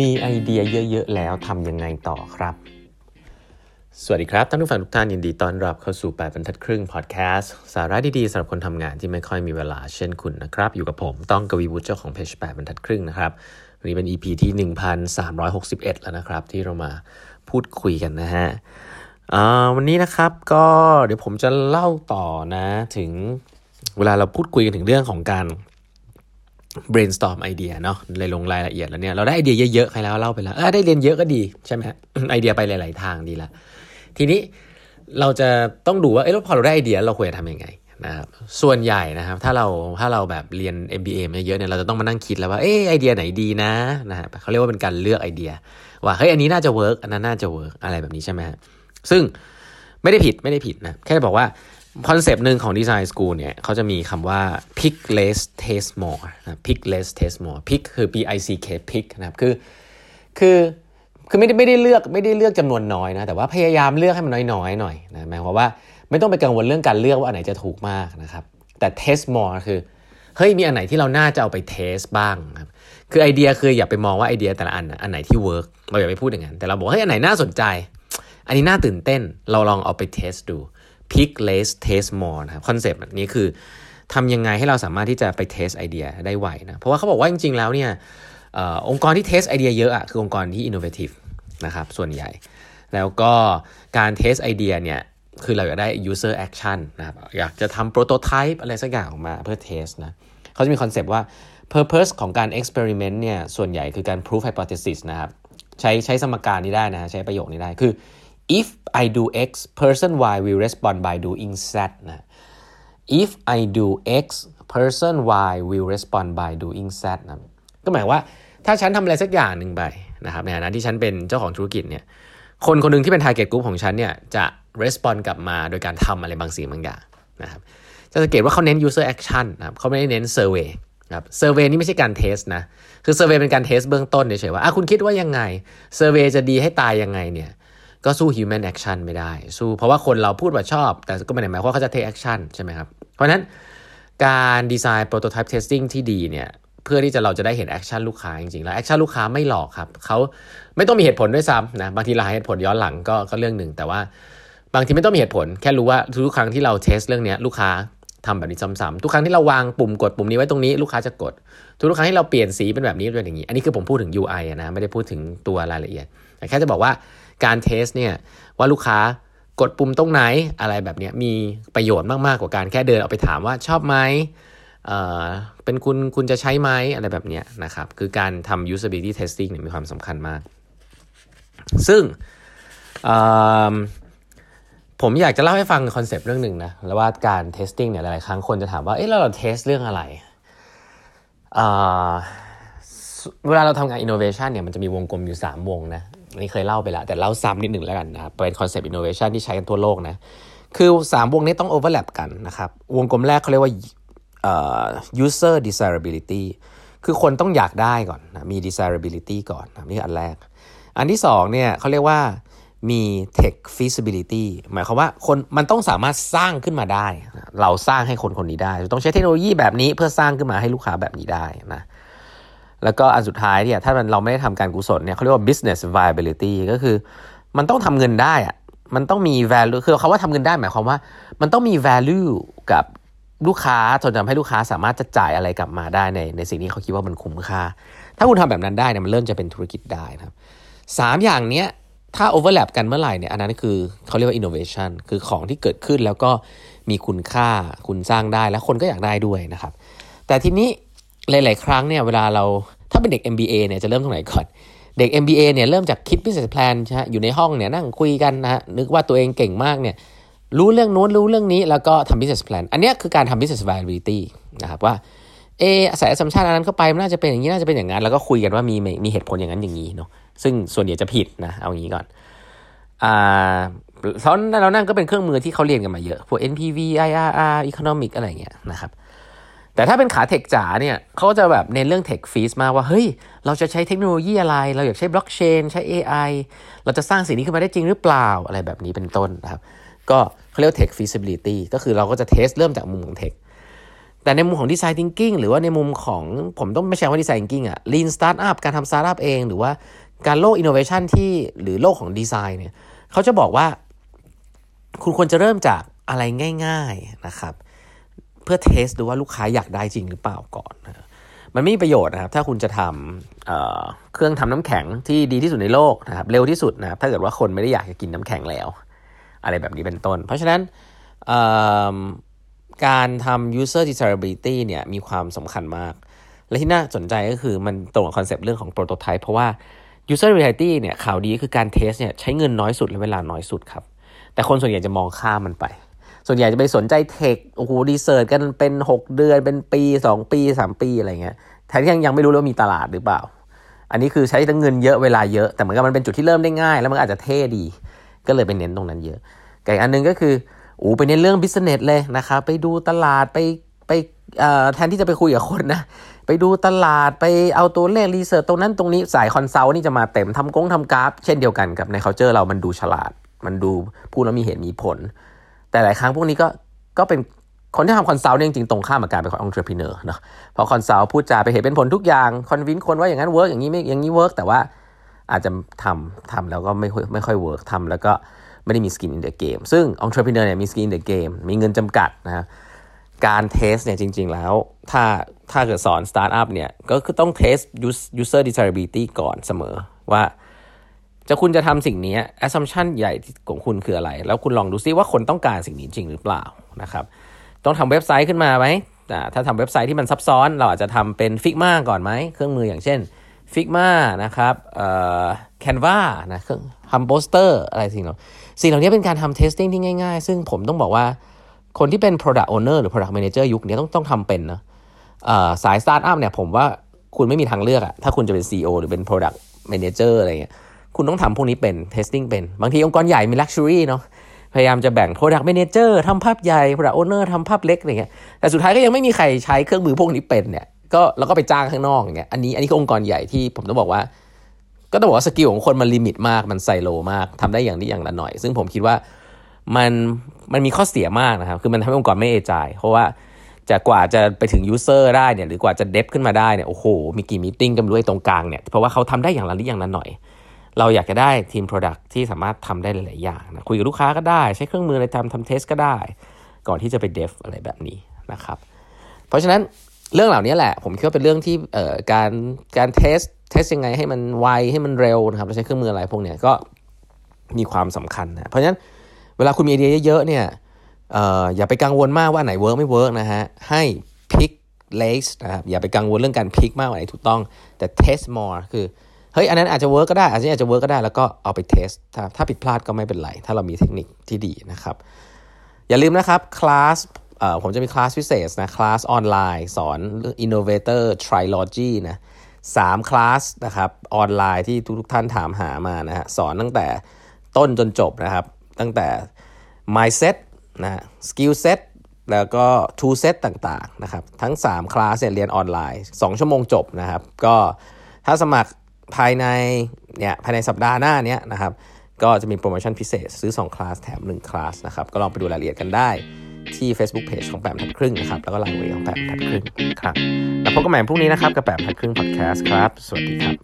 มีไอเดียเยอะๆแล้วทำยังไงต่อครับ สวัสดีครับท่านผู้ฟังทุกท่านยินดีต้อนรับเข้าสู่ 8บรรทัดครึ่งพอดแคสต์สาระดีๆสำหรับคนทำงานที่ไม่ค่อยมีเวลาเช่นคุณนะครับ อยู่กับผมต้องกวีวุฒิเจ้าของเพจ8บรรทัดครึ่งนะครับวันนี้เป็น EP ที่ 1361 แล้วนะครับ ที่เรามาพูดคุยกันนะฮะวันนี้นะครับก็เดี๋ยวผมจะเล่าต่อนะถึงเวลาเราพูดคุยกันถึงเรื่องของการ brainstorm ไอเดียเนาะเลยลงรายละเอียดแล้วเนี่ยเราได้ไอเดียเยอะๆใครแล้วเล่าไปแล้วเออได้ไอเดียเยอะก็ดีใช่ไหมไอเดียไปหลาย ๆ ทางดีละทีนี้เราจะต้องดูว่าเออพอเราได้ไอเดียเราควรจะทำยังไงนะครับส่วนใหญ่นะครับถ้าเราถ้าเราแบบเรียน MBA มาเยอะเนี่ยเราจะต้องมานั่งคิดแล้วว่าเออไอเดียไหนดีนะนะครับเขาเรียกว่าเป็นการเลือกไอเดีย ว่าเฮ้ยอันนี้น่าจะ work อันนั้นน่าจะ work อะไรแบบนี้ใช่ไหมฮะซึ่งไม่ได้ผิดไม่ได้ผิดนะแค่บอกว่า คอนเซปต์หนึ่งของ design school เนี่ยเขาจะมีคำว่า pick less test more นะ pick less test more pick คือ p i c k pick นะครับคือคือคือไม่ได้ไม่ได้เลือกไม่ได้เลือกจำนวนน้อยนะแต่ว่าพยายามเลือกให้มันน้อยๆหน่อยนะหมายความว่าไม่ต้องไปกังวลเรื่องการเลือกว่าอันไหนจะถูกมากนะครับแต่ taste more คือเฮ้ยมีอันไหนที่เราน่าจะเอาไป test บ้างครับคือไอเดียคืออย่าไปมองว่าไอเดียแต่ละอันอันไหนที่ work เราอย่าไปพูดอย่างนั้นแต่เราบอกเฮ้ยอันไหนน่าสนใจ อันนี้น่าตื่นเต้นเราลองเอาไป test ดู pick less test more นะครับคอนเซปต์นี้คือทำยังไงให้เราสามารถที่จะไป test ไอเดียได้ไวนะเพราะว่าเขาบอกว่าจริง ๆ แล้วเนี่ยองค์กรที่ test ไอเดียเยอะอะคือองค์กรที่ innovative นะครับส่วนใหญ่ แล้วก็การ test ไอเดียเนี่ยคือเราอยากได้ user action นะครับอยากจะทำ prototype อะไรสักอย่างออกมาเพื่อ test นะเขาจะมีคอนเซปต์ว่า purpose ของการ experiment เนี่ยส่วนใหญ่คือการ prove hypothesis นะครับใช้ใช้สมการนี้ได้นะใช้ประโยคนี้ได้คือ if I do X person Y will respond by doing Z นะ if I do X person Y will respond by doing Z นะก็หมายว่าถ้าฉันทำอะไรสักอย่างหนึ่งไปนะครับในฐานะที่ฉันเป็นเจ้าของธุรกิจเนี่ยคนคนหนึ่งที่เป็น target group ของฉันเนี่ยจะ respond กลับมาโดยการทำอะไรบางสิ่งบางอย่างนะครับจะสังเกตว่าเขาเน้น user action นะครับเขาไม่ได้เน้น survey ครับ survey นี่ไม่ใช่การ test นะ คือ survey เป็นการ test เบื้องต้นเฉยๆว่าคุณคิดว่ายังไง survey จะดีให้ตายยังไงเนี่ย ก็สู้ human action ไม่ได้ สู้เพราะว่าคนเราพูดว่าชอบ แต่ก็ไม่ได้หมายความว่าเขาจะ take action ใช่ไหมครับ เพราะนั้นการดีไซน์ prototype testing ที่ดีเนี่ยเพื่อที่จะเราจะได้เห็น action ลูกค้าจริงๆ แล้ว action ลูกค้าไม่หลอกครับเขาไม่ต้องมีเหตุผลด้วยซ้ำนะบางทีเราหาเหตุผลย้อนหลังก็ก็เรื่องหนึ่ง แต่ว่าบางทีไม่ต้องมีเหตุผล แค่รู้ว่าทุกครั้งที่เราเทสเรื่องนี้ลูกค้าทำแบบนี้ซ้ำๆทุกครั้งที่เราวางปุ่มกดปุ่มนี้ไว้ตรงนี้ลูกค้าจะกด ทุกครั้งที่เราเปลี่ยนสีเป็นแบบนี้เป็นอย่างนี้ อันนี้คือผมพูดถึง UI นะไม่ได้พูดถึงตัวรายละเอียดแต่แค่จะบอกว่า การเทสเนี่ยว่าลูกค้ากดปุ่มตรงไหนอะไรแบบนี้มีประโยชน์มากๆกว่าการแค่เดินออกไปถามว่าชอบไหมเอ่อเป็นคุณคุณจะใช้ไหมอะไรแบบนี้นะครับ คือการทำ usability testing เนี่ยมีความสำคัญมาก ซึ่งผมอยากจะเล่าให้ฟังคอนเซปต์เรื่องหนึ่งนะแล้วว่าการ testing เนี่ยหลายๆครั้งคนจะถามว่าเอ๊ะเราเรา test เรื่องอะไรเวลาเราทำงาน innovation เนี่ยมันจะมีวงกลมอยู่ 3 วงนะ นี่เคยเล่าไปแล้วแต่เล่าซ้ำนิดหนึ่งแล้วกันนะครับเป็นคอนเซปต์อินโนเวชันที่ใช้กันทั่วโลกนะคือ 3 วงนี้ต้อง overlap กันนะครับ วงกลมแรกเขาเรียกว่า user desirability คือคนต้องอยากได้ก่อนนะมี desirability ก่อนนะนี่อันแรก อันที่2เนี่ยเขาเรียกว่ามี tech feasibility หมายความว่าคนมันต้องสามารถสร้างขึ้นมาได้ เราสร้างให้คนคนนี้ได้ ต้องใช้เทคโนโลยีแบบนี้เพื่อสร้างขึ้นมาให้ลูกค้าแบบนี้ได้นะ แล้วก็อันสุดท้ายเนี่ยถ้ามันเราไม่ได้ทำการกุศลเนี่ยเขาเรียกว่า business viability ก็คือ มันต้องทำเงินได้อะมันต้องมี value คือคาว่าทำเงินได้หมายความว่า มันต้องมี value กับลูกค้าจนทำให้ลูกค้าสามารถจะจ่ายอะไรกลับมาได้ในในสิ่งที่เขาคิดว่ามันคุ้มค่า ถ้าคุณทำแบบนั้นได้เนี่ยมันเริ่มจะเป็นธุรกิจได้นะครับสามอย่างเนี้ยถ้า overlap กันเมื่อไหร่เนี่ยอันนั้นคือเขาเรียกว่า innovation คือของที่เกิดขึ้นแล้วก็มีคุณค่าคุณสร้างได้และคนก็อยากได้ด้วยนะครับ แต่ทีนี้หลาย ๆ ครั้งเนี่ยเวลาเรา ถ้าเป็นเด็ก MBA เนี่ยจะเริ่มตรงไหนก่อนเด็ก MBA เนี่ยเริ่มจากคิด business plan ใช่อยู่ในห้องเนี่ยนั่งคุยกันนะนึกว่าตัวเองเก่งมากเนี่ยรู้เรื่องนู้นรู้เรื่องนี้แล้วก็ทำ business plan อันนี้คือการทำ business viability นะครับว่าเออใส่ assumption อันนั้นเข้าไปมันน่าจะเป็นอย่างนี้น่าจะเป็นอย่างนั้นแล้วก็คุยกันว่ามีมีเหตุผลอย่างนั้นอย่างนี้เนาะซึ่งส่วนใหญ่จะผิดนะเอาอย่างนี้ก่อนอ่าเพราะเรานั่นก็เป็นเครื่องมือที่เขาเรียนกันมาเยอะพวก NPV IRR economic อะไรเงี้ยนะครับ แต่ถ้าเป็นขาเทคจ๋าเนี่ยเขาจะแบบเน้นเรื่องเทคฟีสมากว่า เฮ้ย เราจะใช้เทคโนโลยีอะไร เราอยากใช้บล็อกเชนใช้ AI เราจะสร้างสิ่งนี้ขึ้นมาได้จริงหรือเปล่าอะไรแบบนี้เป็นต้นนะครับ ก็เขาเรียกว่า tech feasibility ก็คือเราก็จะ test เริ่มจากมุมของ tech แต่ในมุมของ design thinking หรือว่าในมุมของผมต้องไม่ใช่ว่า design thinking อะ lean startup การทำสตาร์ทอัพเอง หรือว่าการโลกอินโนเวชันที่หรือโลกของดีไซน์เนี่ยเขาจะบอกว่า คุณควรจะเริ่มจากอะไรง่าย ๆนะครับ เพื่อ test ดูว่าลูกค้าอยากได้จริงหรือเปล่าก่อนนะมันไม่มีประโยชน์นะครับ ถ้าคุณจะทำเเครื่องทำน้ำแข็งที่ดีที่สุดในโลกนะครับ เร็วที่สุดนะครับ ถ้าเกิดว่าคนไม่ได้อยากจะกินน้ำแข็งแล้ว อะไรแบบนี้เป็นต้น เพราะฉะนั้นการทำ user desirability เนี่ยมีความสำคัญมาก และที่น่าสนใจก็คือมันตรงกับคอนเซปต์เรื่องของ prototype เพราะว่า user desirability เนี่ยข่าวดีคือการ test เนี่ยใช้เงินน้อยสุดและเวลาน้อยสุดครับ แต่คนส่วนใหญ่จะมองข้ามมันไป ส่วนใหญ่จะไปสนใจ tech โอ้โห research กันเป็น 6 เดือนเป็นปี 2 ปี 3 ปีอะไรเงี้ยแทนที่ยังยังไม่รู้เลยว่ามีตลาดหรือเปล่า อันนี้คือใช้ทั้งเงินเยอะเวลาเยอะแต่เหมือนกับมันเป็นจุดที่เริ่มได้ง่าย แล้วมันอาจจะเท่ดี ก็เลยไปเน้นตรงนั้นเยอะกับอันนึงก็คือโอ้ไปเน้นเรื่อง business เลยนะครับไปดูตลาดไปไปแทนที่จะไปคุยกับคนนะไปดูตลาดไปเอาตัวเลข research ตรงนั้นตรงนี้สาย consult นี่จะมาเต็มทำกงทำกราฟ เช่นเดียวกันกับใน culture เรามันดูฉลาด มันดูพูดแล้วมีเหตุมีผล แต่หลายครั้งพวกนี้ก็ก็เป็นคนที่ทำ consult เนี่ยจริงๆตรงข้ามกับการเป็นผู้ประกอบการเนาะพอ consult พูดจาไปเหตุเป็นผลทุกอย่าง convince คนว่าอย่างนั้น work อย่างนี้ไม่อย่างนี้ work แต่ว่าอาจจะทำทำแล้วก็ไม่ไม่ค่อย work ทำแล้วก็ไม่ได้มี skin in the game ซึ่งผู้ประกอบการเนี่ยมี skin in the game มีเงินจำกัดนะการ test เนี่ยจริง ๆ แล้ว ถ้าถ้าเกิดสอนสตาร์ทอัพเนี่ยก็คือต้อง test user desirability ก่อนเสมอว่า จะคุณจะทำสิ่งนี้ assumption ใหญ่ของคุณคืออะไร แล้วคุณลองดูซิว่าคนต้องการสิ่งนี้จริงหรือเปล่านะครับ ต้องทำเว็บไซต์ขึ้นมาไหมถ้าทำเว็บไซต์ที่มันซับซ้อน เราอาจจะทำเป็น Figma ก่อนไหม เครื่องมืออย่างเช่น Figma นะครับเอ่อ Canva นะเครื่องทำโปสเตอร์อะไรสิ่งเหล่าสิ่งเหล่านี้เป็นการทำ testing ที่ง่ายๆ ซึ่งผมต้องบอกว่าคนที่เป็น product owner หรือ product manager ยุคนี้ต้องต้องทำเป็นนะสายสตาร์ทอัพเนี่ยผมว่าคุณไม่มีทางเลือกอะถ้าคุณจะเป็น CEO หรือเป็น product manager อะไรเงี้ย คุณต้องทำพวกนี้เป็น testing เป็น บางทีองค์กรใหญ่มี luxury เนาะพยายามจะแบ่ง Product Manager ทำภาพใหญ่ Product Owner ทำภาพเล็กอะไรเงี้ยแต่สุดท้ายก็ยังไม่มีใครใช้เครื่องมือพวกนี้เป็นเนี่ยก็แล้วก็ไปจ้างข้างนอกอย่างเงี้ยอันนี้อันนี้ก็องค์กรใหญ่ที่ผมต้องบอกว่า ก็ต้องบอกว่า skill ของคนมัน limit มากมันไซโลมากทำได้อย่างนี้อย่างละหน่อย ซึ่งผมคิดว่ามันมันมีข้อเสียมากนะครับ คือมันทำให้องค์กรไม่ agile เพราะว่าจะกว่าจะไปถึง user ได้เนี่ยหรือกว่าจะ dev ขึ้นมาได้เนี่ยโอ้โหมีกี่ meeting กันด้วยตรงกลางเนี่ยเพราะว่าเขาทำได้อย่างละนิดอย่างละหน่อย เราอยากจะได้ทีม Product ที่สามารถทำได้หลาย ๆ อย่างนะคุยกับลูกค้าก็ได้ ใช้เครื่องมือในทำทำ test ก็ได้ ก่อนที่จะไป dev อะไรแบบนี้นะครับ เพราะฉะนั้นเรื่องเหล่านี้แหละ ผมคิดว่าเป็นเรื่องที่เอ่อการการ test test ยังไงให้มันไวให้มันเร็วนะครับเราใช้เครื่องมืออะไรพวกเนี้ยก็มีความสำคัญนะเพราะฉะนั้นเวลาคุณมีไอเดียเยอะๆเนี่ยเอ่ออย่าไปกังวลมากว่าไหน work ไม่ work นะฮะให้ pick less นะครับอย่าไปกังวลเรื่องการ pick มากว่าไหนถูกต้องแต่ test more คือ เฮ้ยอันนั้นอาจจะ work ก็ได้อันนี้อาจจะ work ก็ได้แล้วก็เอาไป test ถ้าถ้าผิดพลาดก็ไม่เป็นไร ถ้าเรามีเทคนิคที่ดีนะครับ อย่าลืมนะครับคลาสผมจะมีคลาสพิเศษนะคลาสออนไลน์ สอน Innovator Trilogy นะสามคลาสนะครับออนไลน์ที่ทุกทุกท่านถามหามานะฮะสอนตั้งแต่ต้นจนจบนะครับ ตั้งแต่ mindset นะ skill set แล้วก็ tool set ต่างๆนะครับ ทั้ง 3 คลาสเรียนออนไลน์ 2 ชั่วโมงจบนะครับ ก็ถ้าสมัคร ภายในเนี่ยภายในสัปดาห์หน้านี้นะครับก็จะมีโปรโมชั่นพิเศษ ซื้อ 2 คลาส แถม 1 คลาสนะครับ ก็ลองไปดูรายละเอียดกันได้ที่ Facebook Page ของแปดบรรทัดครึ่งนะครับ แล้วก็ไลน์เวของแปดบรรทัดครึ่งครับ แล้วพบกันใหม่พรุ่งนี้นะครับ กับแปดบรรทัดครึ่งพอดแคสต์ครับ สวัสดีครับ